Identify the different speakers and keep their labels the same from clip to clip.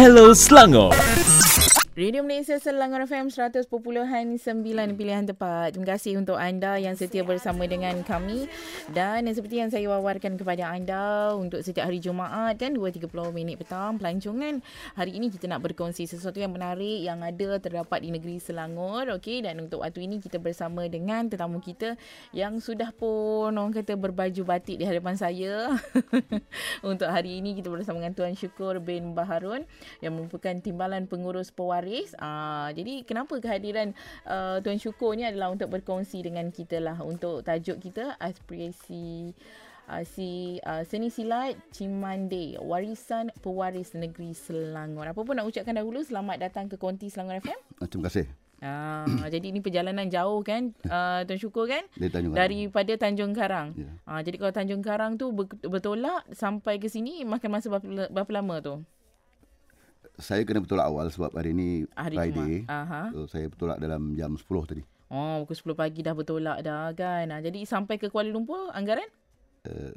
Speaker 1: Hello Selangor.
Speaker 2: Radio Malaysia Selangor FM 100.9 pilihan tepat. Terima kasih untuk anda yang setia bersama dengan kami dan seperti yang saya wawarkan kepada anda untuk setiap hari Jumaat dan 2.30 minit petang pelancongan. Hari ini kita nak berkongsi sesuatu yang menarik yang ada terdapat di negeri Selangor. Okey dan untuk waktu ini kita bersama dengan tetamu kita yang sudah pun orang kata berbaju batik di hadapan saya. untuk hari ini kita bersama dengan Tuan Syukur bin Baharun yang merupakan timbalan pengurus pewaris Faris. Uh, jadi kenapa kehadiran uh, Tuan Syukur ni adalah untuk berkongsi dengan kita lah untuk tajuk kita aspirasi uh, si uh, seni silat Cimande warisan pewaris negeri Selangor. Apa pun nak ucapkan dahulu selamat datang ke Konti Selangor FM.
Speaker 3: Terima kasih.
Speaker 2: Ah, jadi ini perjalanan jauh kan uh, Tuan Syukur kan
Speaker 3: Dari Tanjung
Speaker 2: daripada Tanjung Karang.
Speaker 3: Ya.
Speaker 2: Ah, jadi kalau Tanjung Karang tu bertolak sampai ke sini makan masa berapa, berapa lama tu?
Speaker 3: Saya kena bertolak awal sebab hari ni
Speaker 2: Hari
Speaker 3: Friday.
Speaker 2: Aha.
Speaker 3: So, saya bertolak dalam jam 10 tadi.
Speaker 2: Oh, pukul 10 pagi dah bertolak dah kan. Ah, jadi sampai ke Kuala Lumpur anggaran?
Speaker 3: Uh,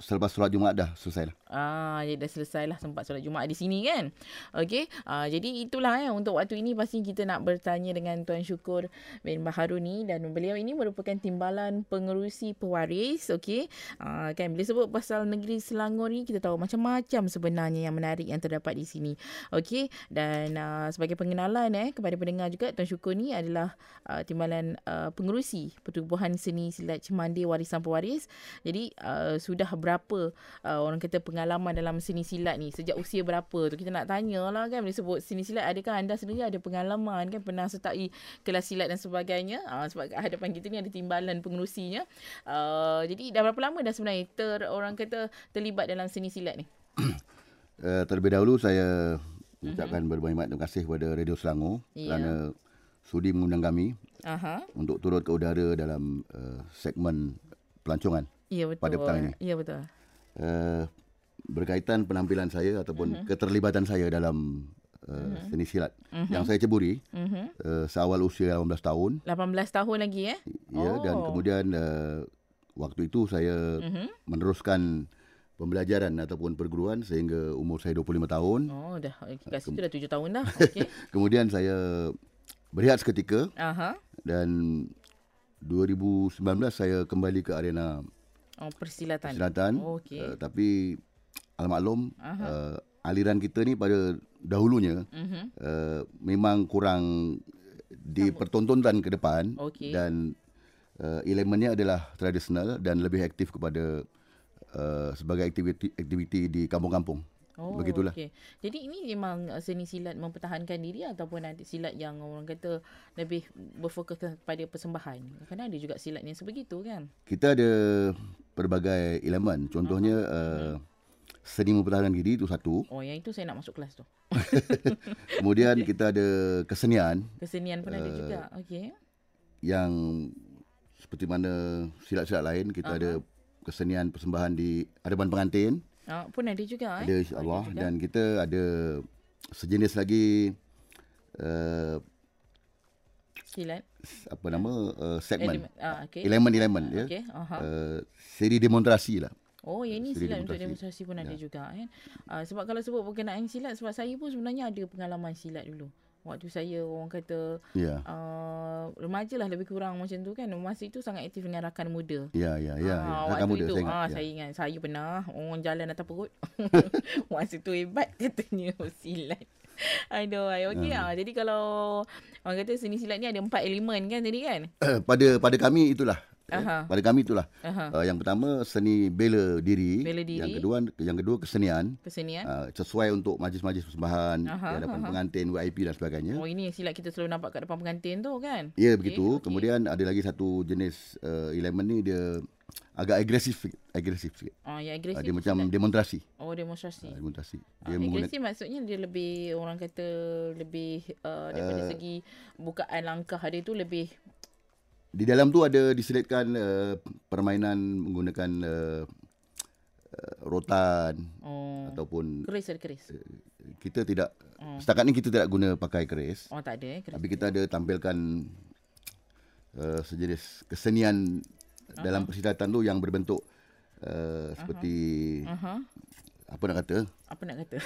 Speaker 3: selepas solat Jumaat dah selesai lah.
Speaker 2: Ah, jadi dah selesai lah sempat solat Jumaat di sini kan. Okey. Ah, jadi itulah ya untuk waktu ini pasti kita nak bertanya dengan Tuan Syukur bin Baharun ni dan beliau ini merupakan timbalan pengerusi pewaris. Okey. Ah, kan bila sebut pasal negeri Selangor ni kita tahu macam-macam sebenarnya yang menarik yang terdapat di sini. Okey. Dan ah, sebagai pengenalan eh kepada pendengar juga Tuan Syukur ni adalah ah, timbalan ah, pengerusi Pertubuhan Seni Silat Cimande Warisan Pewaris. Jadi ah, sudah sudah berapa uh, orang kata pengalaman dalam seni silat ni sejak usia berapa tu kita nak tanya lah kan bila sebut seni silat adakah anda sendiri ada pengalaman kan pernah sertai kelas silat dan sebagainya uh, sebab hadapan kita ni ada timbalan pengerusinya uh, jadi dah berapa lama dah sebenarnya ter orang kata terlibat dalam seni silat ni
Speaker 3: uh, terlebih dahulu saya ucapkan uh-huh. berbanyak terima kasih kepada Radio Selangor yeah. kerana sudi mengundang kami uh-huh. untuk turut ke udara dalam uh, segmen pelancongan
Speaker 2: Ya betul.
Speaker 3: Pada petang ini.
Speaker 2: Ya betul.
Speaker 3: Uh, berkaitan penampilan saya ataupun uh-huh. keterlibatan saya dalam uh, uh-huh. seni silat uh-huh. yang saya ceburi uh-huh. uh, seawal usia 18 tahun.
Speaker 2: 18 tahun lagi eh?
Speaker 3: Ya oh. dan kemudian uh, waktu itu saya uh-huh. meneruskan pembelajaran ataupun perguruan sehingga umur saya 25 tahun.
Speaker 2: Oh dah kat situ dah 7 tahun dah.
Speaker 3: Okay. kemudian saya berehat seketika. Aha. Uh-huh. Dan 2019 saya kembali ke arena
Speaker 2: Oh, persilatan.
Speaker 3: Persilatan. Oh, okay. uh, tapi almaklum uh, aliran kita ni pada dahulunya uh-huh. uh, memang kurang dipertontonkan ke depan okay. dan uh, elemennya adalah tradisional dan lebih aktif kepada uh, sebagai aktiviti aktiviti di kampung-kampung. Oh, Begitulah. Okay.
Speaker 2: Jadi ini memang seni silat mempertahankan diri ataupun ada silat yang orang kata lebih berfokus kepada persembahan. Kerana ada juga silat yang sebegitu kan.
Speaker 3: Kita ada pelbagai elemen. Contohnya uh-huh. uh, seni mempertahankan diri itu satu.
Speaker 2: Oh, yang itu saya nak masuk kelas tu.
Speaker 3: Kemudian okay. kita ada kesenian.
Speaker 2: Kesenian pun uh, ada juga. Okey.
Speaker 3: Yang seperti mana silat-silat lain kita uh-huh. ada kesenian persembahan di hadapan pengantin.
Speaker 2: Oh, pun ada juga
Speaker 3: eh. Ada insya-Allah dan kita ada sejenis lagi uh,
Speaker 2: silat.
Speaker 3: Apa nama uh, segmen. Ah, okay. Element element ya. Okay. Uh-huh. Uh, seri demonstrasi lah.
Speaker 2: Oh, yang ini silat demonstrasi. untuk demonstrasi pun ya. ada juga kan. Uh, sebab kalau sebut berkenaan silat sebab saya pun sebenarnya ada pengalaman silat dulu waktu saya orang kata yeah. uh, remaja lah lebih kurang macam tu kan masa itu sangat aktif dengan rakan muda
Speaker 3: ya ya ya, ya. rakan muda
Speaker 2: itu,
Speaker 3: saya ingat
Speaker 2: ah, ya. saya ingat saya pernah orang jalan atas perut masa tu hebat katanya silat Aduh, okey hmm. ah. Jadi kalau orang kata seni silat ni ada empat elemen kan tadi kan?
Speaker 3: pada pada kami itulah Ya. Pada kami itulah. Uh, yang pertama seni bela diri.
Speaker 2: Bela diri.
Speaker 3: Yang kedua yang kedua kesenian.
Speaker 2: Kesenian.
Speaker 3: Uh, sesuai untuk majlis-majlis persembahan, aha, di hadapan aha. pengantin, VIP dan sebagainya.
Speaker 2: Oh ini yang silat kita selalu nampak kat depan pengantin tu kan?
Speaker 3: Ya, okay. begitu. Okay. Kemudian ada lagi satu jenis uh, elemen ni dia agak agresif agresif sikit.
Speaker 2: Oh, ya agresif. Uh,
Speaker 3: dia macam silat. demonstrasi.
Speaker 2: Oh, demonstrasi. Uh,
Speaker 3: demonstrasi.
Speaker 2: Dia uh, agresif maksudnya dia lebih orang kata lebih uh, daripada uh, segi bukaan langkah dia tu lebih
Speaker 3: di dalam tu ada diselitkan uh, permainan menggunakan uh, uh, rotan oh. ataupun
Speaker 2: keris ada keris. Uh,
Speaker 3: kita tidak oh. setakat ni kita tidak guna pakai keris.
Speaker 2: Oh tak ada eh keris.
Speaker 3: Tapi kita ada tampilkan uh, sejenis kesenian uh-huh. dalam persilatan tu yang berbentuk uh, seperti uh-huh. Uh-huh. apa nak kata?
Speaker 2: apa nak kata?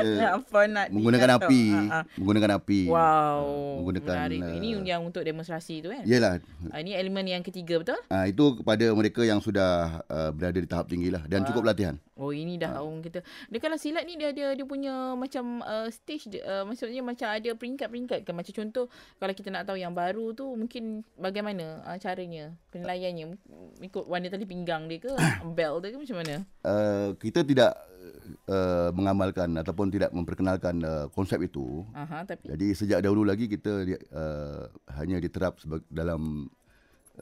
Speaker 2: uh, apa nak
Speaker 3: menggunakan dikata? api, uh, uh. menggunakan api.
Speaker 2: Wow. Uh, menggunakan Uh, ini yang untuk demonstrasi tu kan?
Speaker 3: Yalah.
Speaker 2: Uh, ini elemen yang ketiga betul?
Speaker 3: Ah uh, itu kepada mereka yang sudah uh, berada di tahap tinggi lah dan wow. cukup latihan.
Speaker 2: Oh ini dah uh. orang kita. Dia kalau silat ni dia ada dia punya macam uh, stage uh, maksudnya macam ada peringkat-peringkat kan macam contoh kalau kita nak tahu yang baru tu mungkin bagaimana uh, caranya penilaiannya ikut warna tali pinggang dia ke belt dia ke macam mana?
Speaker 3: Uh, kita tidak uh, mengamalkan ataupun tidak memperkenalkan uh, konsep itu. Aha, tapi... Jadi sejak dahulu lagi kita uh, hanya diterap dalam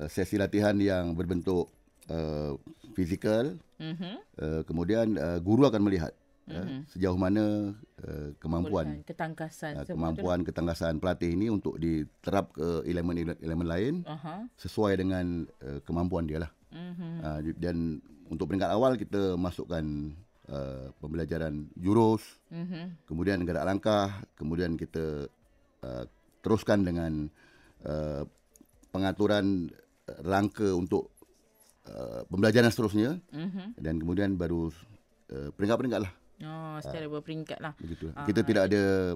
Speaker 3: uh, sesi latihan yang berbentuk uh, fizikal. Uh-huh. Uh, kemudian uh, guru akan melihat uh-huh. uh, sejauh mana uh, kemampuan
Speaker 2: ketangkasan
Speaker 3: uh, kemampuan ketangkasan pelatih ini untuk diterap ke elemen-elemen lain uh-huh. sesuai dengan uh, kemampuan dia lah. Uh-huh. Uh, dan untuk peringkat awal kita masukkan uh, pembelajaran jurus, mm-hmm. kemudian gerak langkah, kemudian kita uh, teruskan dengan uh, pengaturan rangka untuk uh, pembelajaran seterusnya, mm-hmm. dan kemudian baru uh, peringkat-peringkat lah.
Speaker 2: Oh, secara uh, berperingkat lah.
Speaker 3: Begitu. Uh, kita tidak ada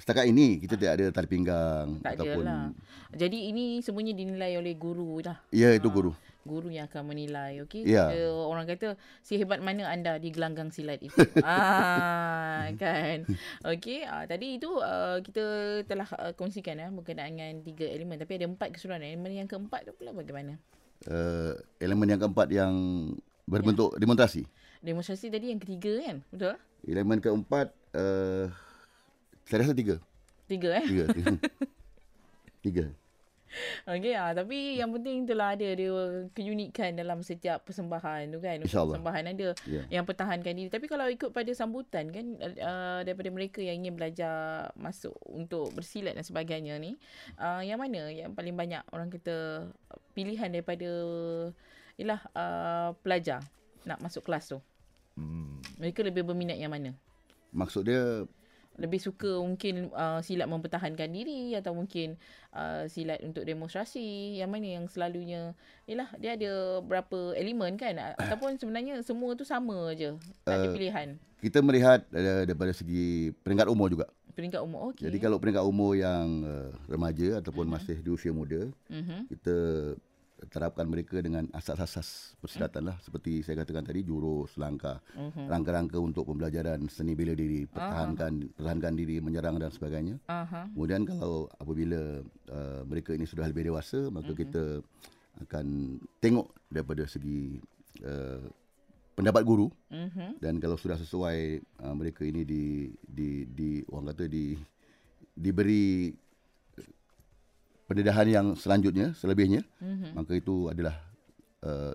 Speaker 3: setakat ini kita uh, tidak ada tali pinggang
Speaker 2: tak ataupun. Lah. Jadi ini semuanya dinilai oleh guru lah.
Speaker 3: Ya, itu uh. guru
Speaker 2: guru yang akan menilai okey
Speaker 3: yeah.
Speaker 2: orang kata si hebat mana anda di gelanggang silat itu ah kan okey ah, tadi itu uh, kita telah uh, kongsikan ya uh, berkenaan dengan tiga elemen tapi ada empat keseluruhan elemen yang keempat tu pula bagaimana
Speaker 3: uh, elemen yang keempat yang berbentuk yeah. demonstrasi?
Speaker 2: Demonstrasi tadi yang ketiga kan? Betul?
Speaker 3: Elemen keempat uh, saya rasa tiga.
Speaker 2: Tiga eh?
Speaker 3: Tiga. Tiga
Speaker 2: Okey ah tapi yang penting itulah ada dia keunikan dalam setiap persembahan tu kan. Persembahan ada yeah. yang pertahankan diri. Tapi kalau ikut pada sambutan kan uh, daripada mereka yang ingin belajar masuk untuk bersilat dan sebagainya ni, uh, yang mana yang paling banyak orang kita pilihan daripada ialah uh, pelajar nak masuk kelas tu. Hmm. Mereka lebih berminat yang mana?
Speaker 3: Maksud dia
Speaker 2: lebih suka mungkin uh, silat mempertahankan diri atau mungkin uh, silat untuk demonstrasi yang mana yang selalunya yalah dia ada berapa elemen kan ataupun sebenarnya semua tu sama aja tak ada uh, pilihan
Speaker 3: kita melihat uh, daripada segi peringkat umur juga
Speaker 2: peringkat umur okey
Speaker 3: jadi kalau peringkat umur yang uh, remaja ataupun uh-huh. masih di usia muda uh-huh. kita terapkan mereka dengan asas-asas persilatan lah seperti saya katakan tadi jurus langkah uh-huh. rangka-rangka untuk pembelajaran seni bela diri pertahankan uh-huh. pertahankan diri menyerang dan sebagainya uh-huh. kemudian kalau apabila uh, mereka ini sudah lebih dewasa maka uh-huh. kita akan tengok daripada segi uh, pendapat guru uh-huh. dan kalau sudah sesuai uh, mereka ini di di di orang kata di diberi pendedahan yang selanjutnya selebihnya mm-hmm. maka itu adalah uh,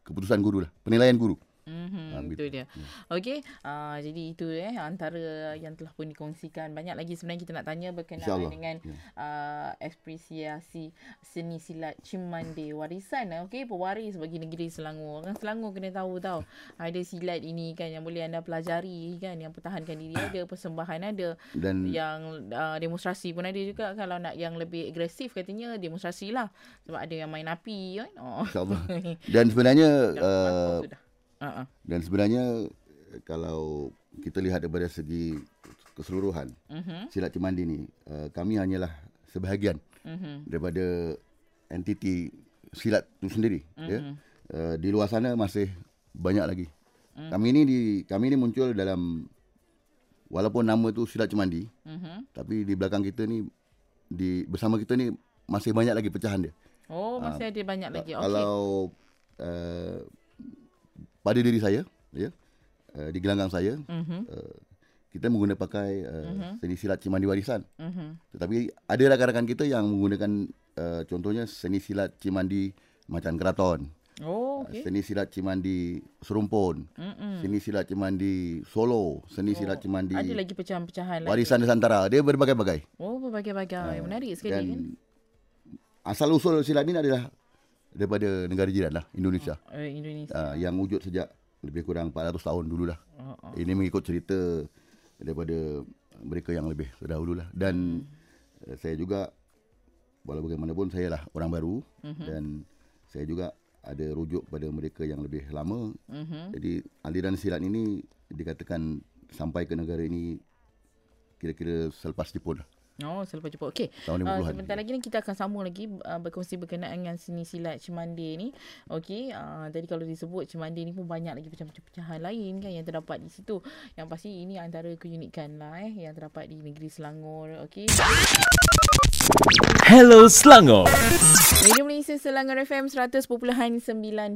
Speaker 3: keputusan guru lah penilaian guru
Speaker 2: Mm-hmm, itu dia. Yeah. Okey, uh, jadi itu eh antara yang telah pun dikongsikan. Banyak lagi sebenarnya kita nak tanya berkenaan dengan yeah. uh, apresiasi seni silat Cimande warisan eh. Okey, pewaris bagi negeri Selangor. Orang Selangor kena tahu tau. Ada silat ini kan yang boleh anda pelajari kan yang pertahankan diri ada, persembahan ada dan yang uh, demonstrasi pun ada juga kalau nak yang lebih agresif katanya demonstrasi lah. Sebab ada yang main api kan. Oh.
Speaker 3: Dan sebenarnya uh, Uh-uh. Dan sebenarnya kalau kita lihat daripada segi keseluruhan uh-huh. silat cimandi ni uh, kami hanyalah sebahagian uh-huh. daripada entiti silat itu sendiri uh-huh. ya uh, di luar sana masih banyak lagi uh-huh. kami ini di kami ini muncul dalam walaupun nama tu silat cimandi uh-huh. tapi di belakang kita ni di bersama kita ni masih banyak lagi pecahan dia
Speaker 2: oh masih uh, ada banyak lagi
Speaker 3: okey kalau uh, pada diri saya ya uh, di gelanggang saya uh-huh. uh, kita menggunakan pakai uh, uh-huh. seni silat cimandi warisan uh-huh. tetapi ada rakan-rakan kita yang menggunakan uh, contohnya seni silat cimandi macan keraton
Speaker 2: Oh, okay.
Speaker 3: Seni silat cimandi serumpun. Mm-mm. Seni silat cimandi solo. Seni oh. silat cimandi.
Speaker 2: Ada lagi pecahan-pecahan
Speaker 3: lagi. Warisan Nusantara. Dia berbagai-bagai.
Speaker 2: Oh, berbagai-bagai. Uh, Menarik sekali dan kan.
Speaker 3: Asal usul silat ini adalah daripada negara jiran lah Indonesia.
Speaker 2: Uh, Indonesia.
Speaker 3: Uh, yang wujud sejak lebih kurang 400 tahun dulu lah. Uh, uh. Ini mengikut cerita daripada mereka yang lebih terdahulu lah. Dan hmm. saya juga walau bagaimanapun saya lah orang baru uh-huh. dan saya juga ada rujuk pada mereka yang lebih lama. Uh-huh. Jadi aliran silat ini dikatakan sampai ke negara ini kira-kira selepas Jepun lah.
Speaker 2: Oh, selepas jumpa. Okey. Uh, sebentar lagi ni kita akan sambung lagi uh, berkongsi berkenaan dengan seni silat Cimande ni. Okey. Uh, tadi kalau disebut Cimande ni pun banyak lagi pecahan-pecahan lain kan yang terdapat di situ. Yang pasti ini antara keunikan lah eh yang terdapat di negeri Selangor. Okey.
Speaker 1: Hello Selangor.
Speaker 2: Radio Malaysia Selangor FM 100.9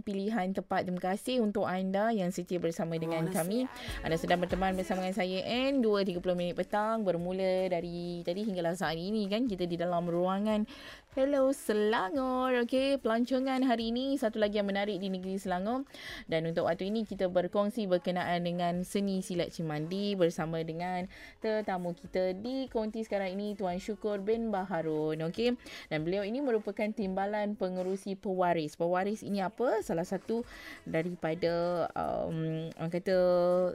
Speaker 2: pilihan tepat. Terima kasih untuk anda yang setia bersama dengan kami. Anda sedang berteman bersama dengan saya N 2.30 minit petang bermula dari tadi hinggalah saat ini kan kita di dalam ruangan Hello Selangor. Okey, pelancongan hari ini satu lagi yang menarik di negeri Selangor. Dan untuk waktu ini kita berkongsi berkenaan dengan seni silat Cimandi bersama dengan tetamu kita di konti sekarang ini Tuan Syukur bin Baharun. Okey. Dan beliau ini merupakan timbalan pengerusi pewaris. Pewaris ini apa? Salah satu daripada um, orang kata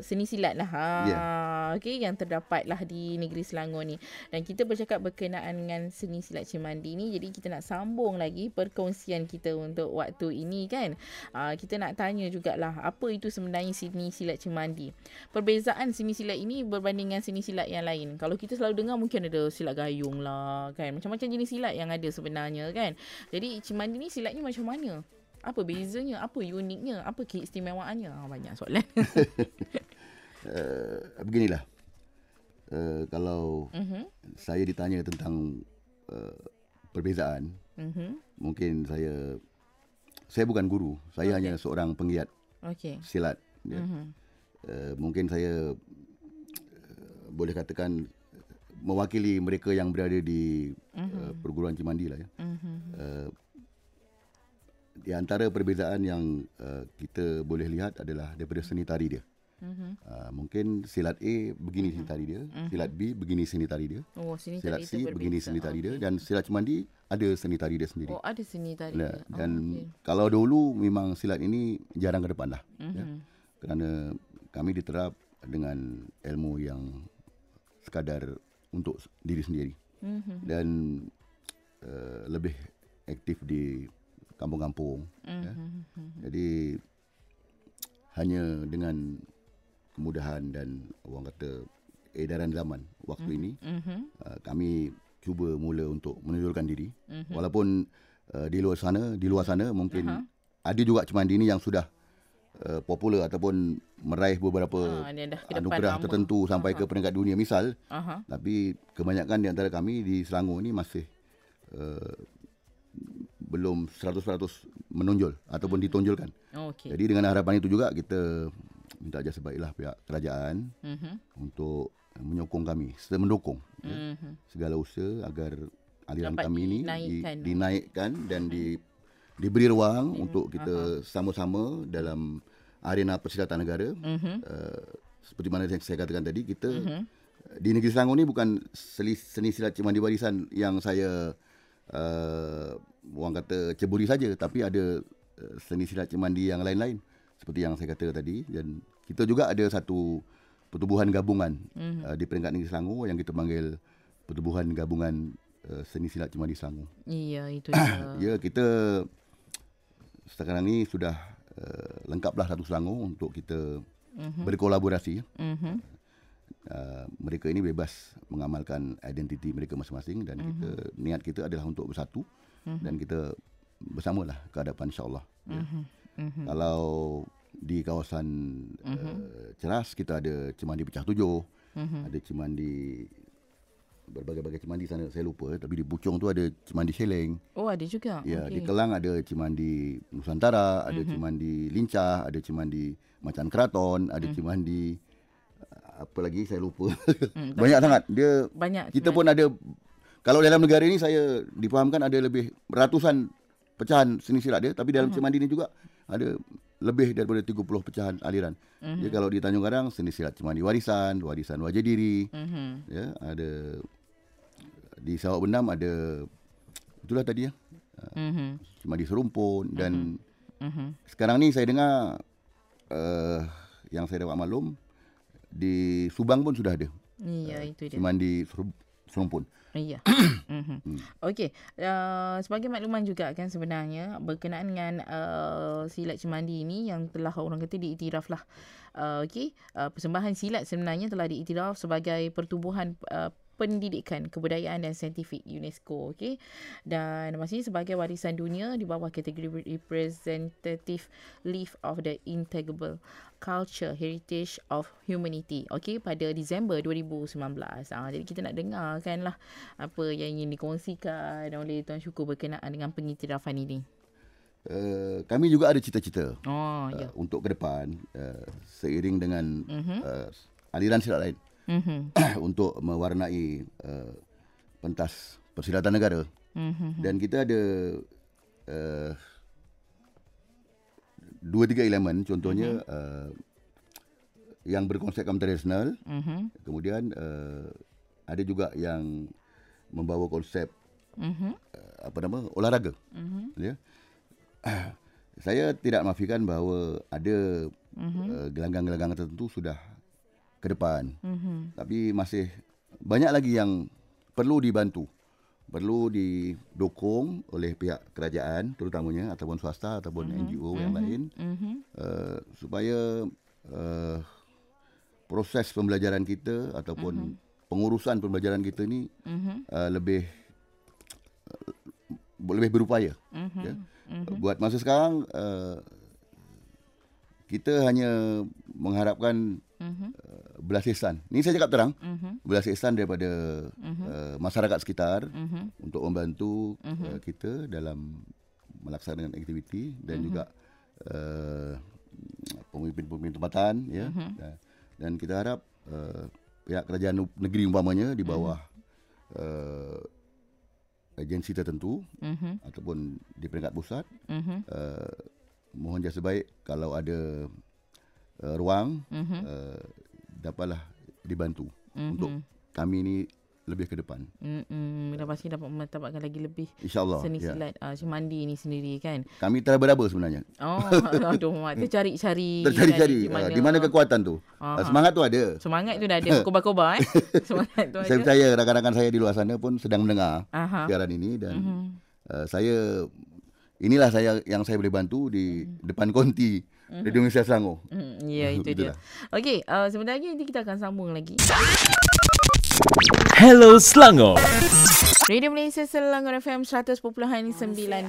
Speaker 2: seni silat lah. Ha. Yeah. Okey, yang terdapat lah di negeri Selangor ni. Dan kita bercakap berkenaan dengan seni silat Cimandi ni. Jadi kita nak sambung lagi perkongsian kita untuk waktu ini kan. Uh, kita nak tanya jugalah apa itu sebenarnya seni silat Cimandi. Perbezaan seni silat ini berbanding dengan seni silat yang lain. Kalau kita selalu dengar mungkin ada silat gayung lah kan. Macam-macam jenis silat yang ada sebenarnya kan. Jadi Cimandi ni silatnya macam mana? Apa bezanya? Apa uniknya? Apa keistimewaannya? Oh, banyak soalan.
Speaker 3: uh, beginilah. Uh, kalau uh-huh. saya ditanya tentang uh, perbezaan. Mm-hmm. Mungkin saya saya bukan guru, saya okay. hanya seorang penggiat okay. silat. Ya. Mm-hmm. Uh, mungkin saya uh, boleh katakan mewakili mereka yang berada di mm-hmm. uh, perguruan Cimandi lah ya. Mm-hmm. Uh, di antara perbezaan yang uh, kita boleh lihat adalah daripada seni tari dia. Uh, mungkin silat A begini uh-huh. seni tari dia, uh-huh. silat B begini seni tari dia. Oh, seni silat C begini seni tari okay. dia dan silat cemandi ada seni tari dia sendiri.
Speaker 2: Oh, ada seni tari.
Speaker 3: Dia. dan oh, okay. kalau dahulu memang silat ini jarang ke depan. Uh-huh. Ya. Kerana kami diterap dengan ilmu yang sekadar untuk diri sendiri. Uh-huh. Dan uh, lebih aktif di kampung-kampung. Uh-huh. Ya. Jadi hanya dengan kemudahan dan orang kata edaran zaman waktu mm-hmm. ini mm-hmm. Uh, kami cuba mula untuk menunjukkan diri mm-hmm. walaupun uh, di luar sana di luar sana mungkin uh-huh. ada juga cemandi ini yang sudah uh, popular ataupun meraih beberapa uh, anugerah tertentu sampai uh-huh. ke peringkat dunia misal uh-huh. tapi kebanyakan di antara kami di Selangor ini masih uh, belum 100% menonjol ataupun ditonjolkan. Oh, okay. Jadi dengan harapan itu juga kita minta jasa baiklah pihak kerajaan uh-huh. untuk menyokong kami, serta mendukung uh-huh. ya, mhm. segala usaha agar aliran Dapat kami ini dinaikkan, di, dinaikkan dan di, diberi ruang uh-huh. untuk kita uh-huh. sama-sama dalam arena persilatan negara. Uh-huh. Uh, seperti mana yang saya katakan tadi, kita uh-huh. di negeri Selangor ni bukan seni, seni silat cimandi warisan yang saya uh, orang kata ceburi saja, tapi ada uh, seni silat cimandi yang lain-lain seperti yang saya kata tadi dan kita juga ada satu pertubuhan gabungan mm-hmm. uh, di peringkat negeri Selangor yang kita panggil pertubuhan gabungan uh, seni silat Cimandi Selangor.
Speaker 2: Iya, itu dia.
Speaker 3: ya, kita sekarang ni sudah uh, lengkaplah satu Selangor untuk kita mm-hmm. berkolaborasi. Mm-hmm. Uh, mereka ini bebas mengamalkan identiti mereka masing-masing dan mm-hmm. kita niat kita adalah untuk bersatu mm-hmm. dan kita bersamalah ke hadapan insya-Allah. Mm-hmm. Ya. Mhm hmm Kalau di kawasan mm-hmm. uh, Ceras kita ada cemandi pecah tujuh. Mm-hmm. Ada cemandi berbagai-bagai cemandi sana saya lupa tapi di Puchong tu ada cemandi Seleng.
Speaker 2: Oh ada juga.
Speaker 3: Ya, okay. di Kelang ada cemandi Nusantara, ada mm-hmm. cemandi Lincah, ada cemandi Macan Keraton, ada mm. cemandi apa lagi saya lupa. Mm, banyak sangat. Dia banyak. Kita cemandi. pun ada kalau dalam negara ini saya difahamkan ada lebih ratusan pecahan seni silat dia tapi dalam mm-hmm. cemandi ni juga ada lebih daripada 30 pecahan aliran. Mm-hmm. Jadi kalau di Tanjung Karang seni silat cuma di warisan, warisan wajah diri. Mm-hmm. Ya, ada di Sawak Benam ada itulah tadi ya. Mm-hmm. Cuma di serumpun dan mm-hmm. sekarang ni saya dengar uh, yang saya dapat maklum di Subang pun sudah ada.
Speaker 2: Iya, uh, itu dia.
Speaker 3: Cuma di serumpun.
Speaker 2: Iya. mm-hmm. Okey, uh, sebagai makluman juga kan sebenarnya berkenaan dengan uh, silat cemandi ini yang telah orang kata diiktiraf lah. Uh, Okey, uh, persembahan silat sebenarnya telah diiktiraf sebagai pertubuhan uh, pendidikan, kebudayaan dan saintifik UNESCO. Okay? Dan maksudnya sebagai warisan dunia di bawah kategori representative life of the integrable culture heritage of humanity. Okay? Pada Disember 2019. Ha, jadi kita nak dengar kan lah apa yang ingin dikongsikan oleh Tuan Syukur berkenaan dengan pengiktirafan ini.
Speaker 3: Uh, kami juga ada cita-cita oh, uh, untuk ke depan uh, seiring dengan uh-huh. uh, aliran silat lain mm-hmm. untuk mewarnai uh, pentas persilatan negara. Mm-hmm. Dan kita ada uh, dua tiga elemen contohnya mm-hmm. uh, yang berkonsepkan tradisional. Mm-hmm. Kemudian uh, ada juga yang membawa konsep mm-hmm. uh, apa nama olahraga. Mm-hmm. Ya. Uh, saya tidak mafikan bahawa ada mm-hmm. uh, gelanggang-gelanggang tertentu sudah ke depan. Mm-hmm. Tapi masih banyak lagi yang perlu dibantu. Perlu didukung oleh pihak kerajaan terutamanya ataupun swasta ataupun mm-hmm. NGO mm-hmm. yang lain mm-hmm. uh, supaya uh, proses pembelajaran kita ataupun mm-hmm. pengurusan pembelajaran kita ni mm-hmm. uh, lebih uh, lebih berupaya. Mm-hmm. Ya. Mm-hmm. Buat masa sekarang uh, kita hanya mengharapkan uh-huh. uh, belas ihsan. Ini saya cakap terang. Uh-huh. Belas ihsan daripada uh-huh. uh, masyarakat sekitar uh-huh. untuk membantu uh-huh. uh, kita dalam melaksanakan aktiviti dan uh-huh. juga uh, pemimpin-pemimpin tempatan ya. Uh-huh. Dan, dan kita harap uh, pihak kerajaan negeri umpamanya di bawah uh-huh. uh, agensi tertentu uh-huh. ataupun di peringkat pusat uh-huh. uh, mohon jasa baik kalau ada uh, ruang mm-hmm. uh, dapatlah dibantu mm-hmm. untuk kami ini lebih ke depan.
Speaker 2: Hmm, dah pasti dapat mendapatkan lagi lebih.
Speaker 3: Insyaallah.
Speaker 2: Seni ya. silat uh, mandi ini sendiri kan.
Speaker 3: Kami telah beraba sebenarnya.
Speaker 2: Oh, aduh mak, tercari-cari.
Speaker 3: Tercari-cari. Di mana, uh, di mana kekuatan tu? Uh-huh. Semangat tu ada.
Speaker 2: Semangat tu dah ada. Kobar-kobar eh.
Speaker 3: Semangat tu ada. Saya percaya rakan-rakan saya di luar sana pun sedang mendengar uh-huh. siaran ini dan uh-huh. uh, saya inilah saya yang saya boleh bantu di uh-huh. depan konti mm-hmm. Radio Malaysia Selangor. Mm,
Speaker 2: ya, itu dia. Okey, uh, sebenarnya nanti kita akan sambung lagi.
Speaker 1: Hello Selangor.
Speaker 2: Radio Malaysia Selangor FM 100.9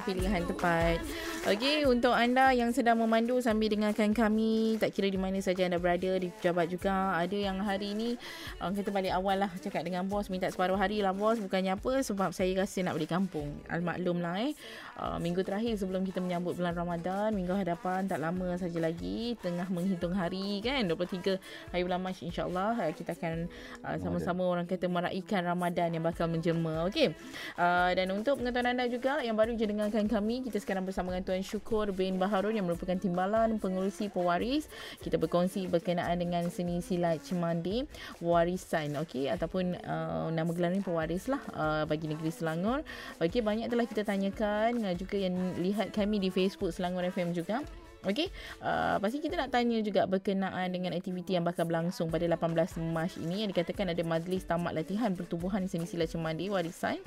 Speaker 2: pilihan tepat. Okey, untuk anda yang sedang memandu sambil dengarkan kami, tak kira di mana saja anda berada, di pejabat juga, ada yang hari ini, um, kita balik awal lah cakap dengan bos, minta separuh hari lah bos, bukannya apa, sebab saya rasa nak balik kampung. Almaklum lah eh. Uh, minggu terakhir sebelum kita menyambut bulan Ramadan, minggu hadapan tak lama saja lagi, tengah menghitung hari kan, 23 hari bulan Mac insyaAllah, uh, kita akan uh, sama-sama orang kata meraihkan Ramadan yang bakal menjelma. Okey. Uh, dan untuk pengetahuan anda juga yang baru je dengarkan kami, kita sekarang bersama dengan Tuan Syukur bin Baharun yang merupakan timbalan pengurusi pewaris. Kita berkongsi berkenaan dengan seni silat cemandi warisan, okey ataupun uh, nama gelar ni pewaris lah uh, bagi negeri Selangor. Okey, banyak telah kita tanyakan uh, juga yang lihat kami di Facebook Selangor FM juga. Okey, uh, pasti kita nak tanya juga berkenaan dengan aktiviti yang bakal berlangsung pada 18 Mac ini yang dikatakan ada majlis tamat latihan pertubuhan seni silat cemandi warisan.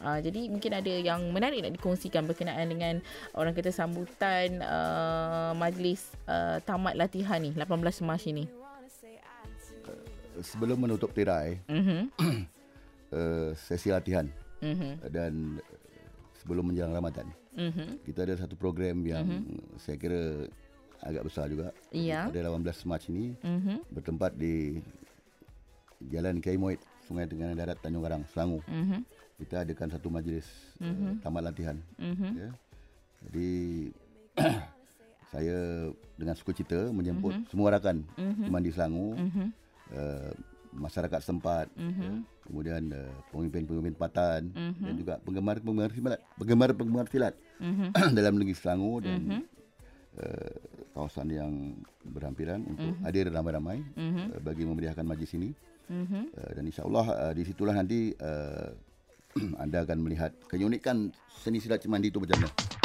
Speaker 2: Uh, jadi mungkin ada yang menarik nak dikongsikan berkenaan dengan orang kata sambutan uh, majlis uh, tamat latihan ni 18 Mac ini.
Speaker 3: Sebelum menutup tirai, mm-hmm. uh, sesi latihan mm-hmm. dan sebelum menjelang Ramadan. Mm-hmm. Kita ada satu program yang mm-hmm. saya kira agak besar juga.
Speaker 2: Iya.
Speaker 3: Pada 18 Mac ini mm-hmm. bertempat di Jalan Kiai Moit, Sungai Tenggara Darat Tanjung Karang, Selangor. Mm-hmm. Kita adakan satu majlis mm-hmm. uh, tamat latihan. Mm-hmm. Ya. Jadi saya dengan sukacita menjemput mm-hmm. semua rakan mm-hmm. mandi Selangor. Mm-hmm. Uh, masyarakat setempat mm-hmm. kemudian uh, pemimpin-pemimpin tempatan mm-hmm. dan juga penggemar-penggemar silat penggemar-penggemar silat mm-hmm. dalam negeri Selangor dan mm-hmm. uh, kawasan yang berhampiran untuk mm-hmm. hadir ramai-ramai mm-hmm. uh, bagi memeriahkan majlis ini mm-hmm. uh, dan insyaallah uh, di situlah nanti uh, anda akan melihat keunikan seni silat cemandi itu macam mana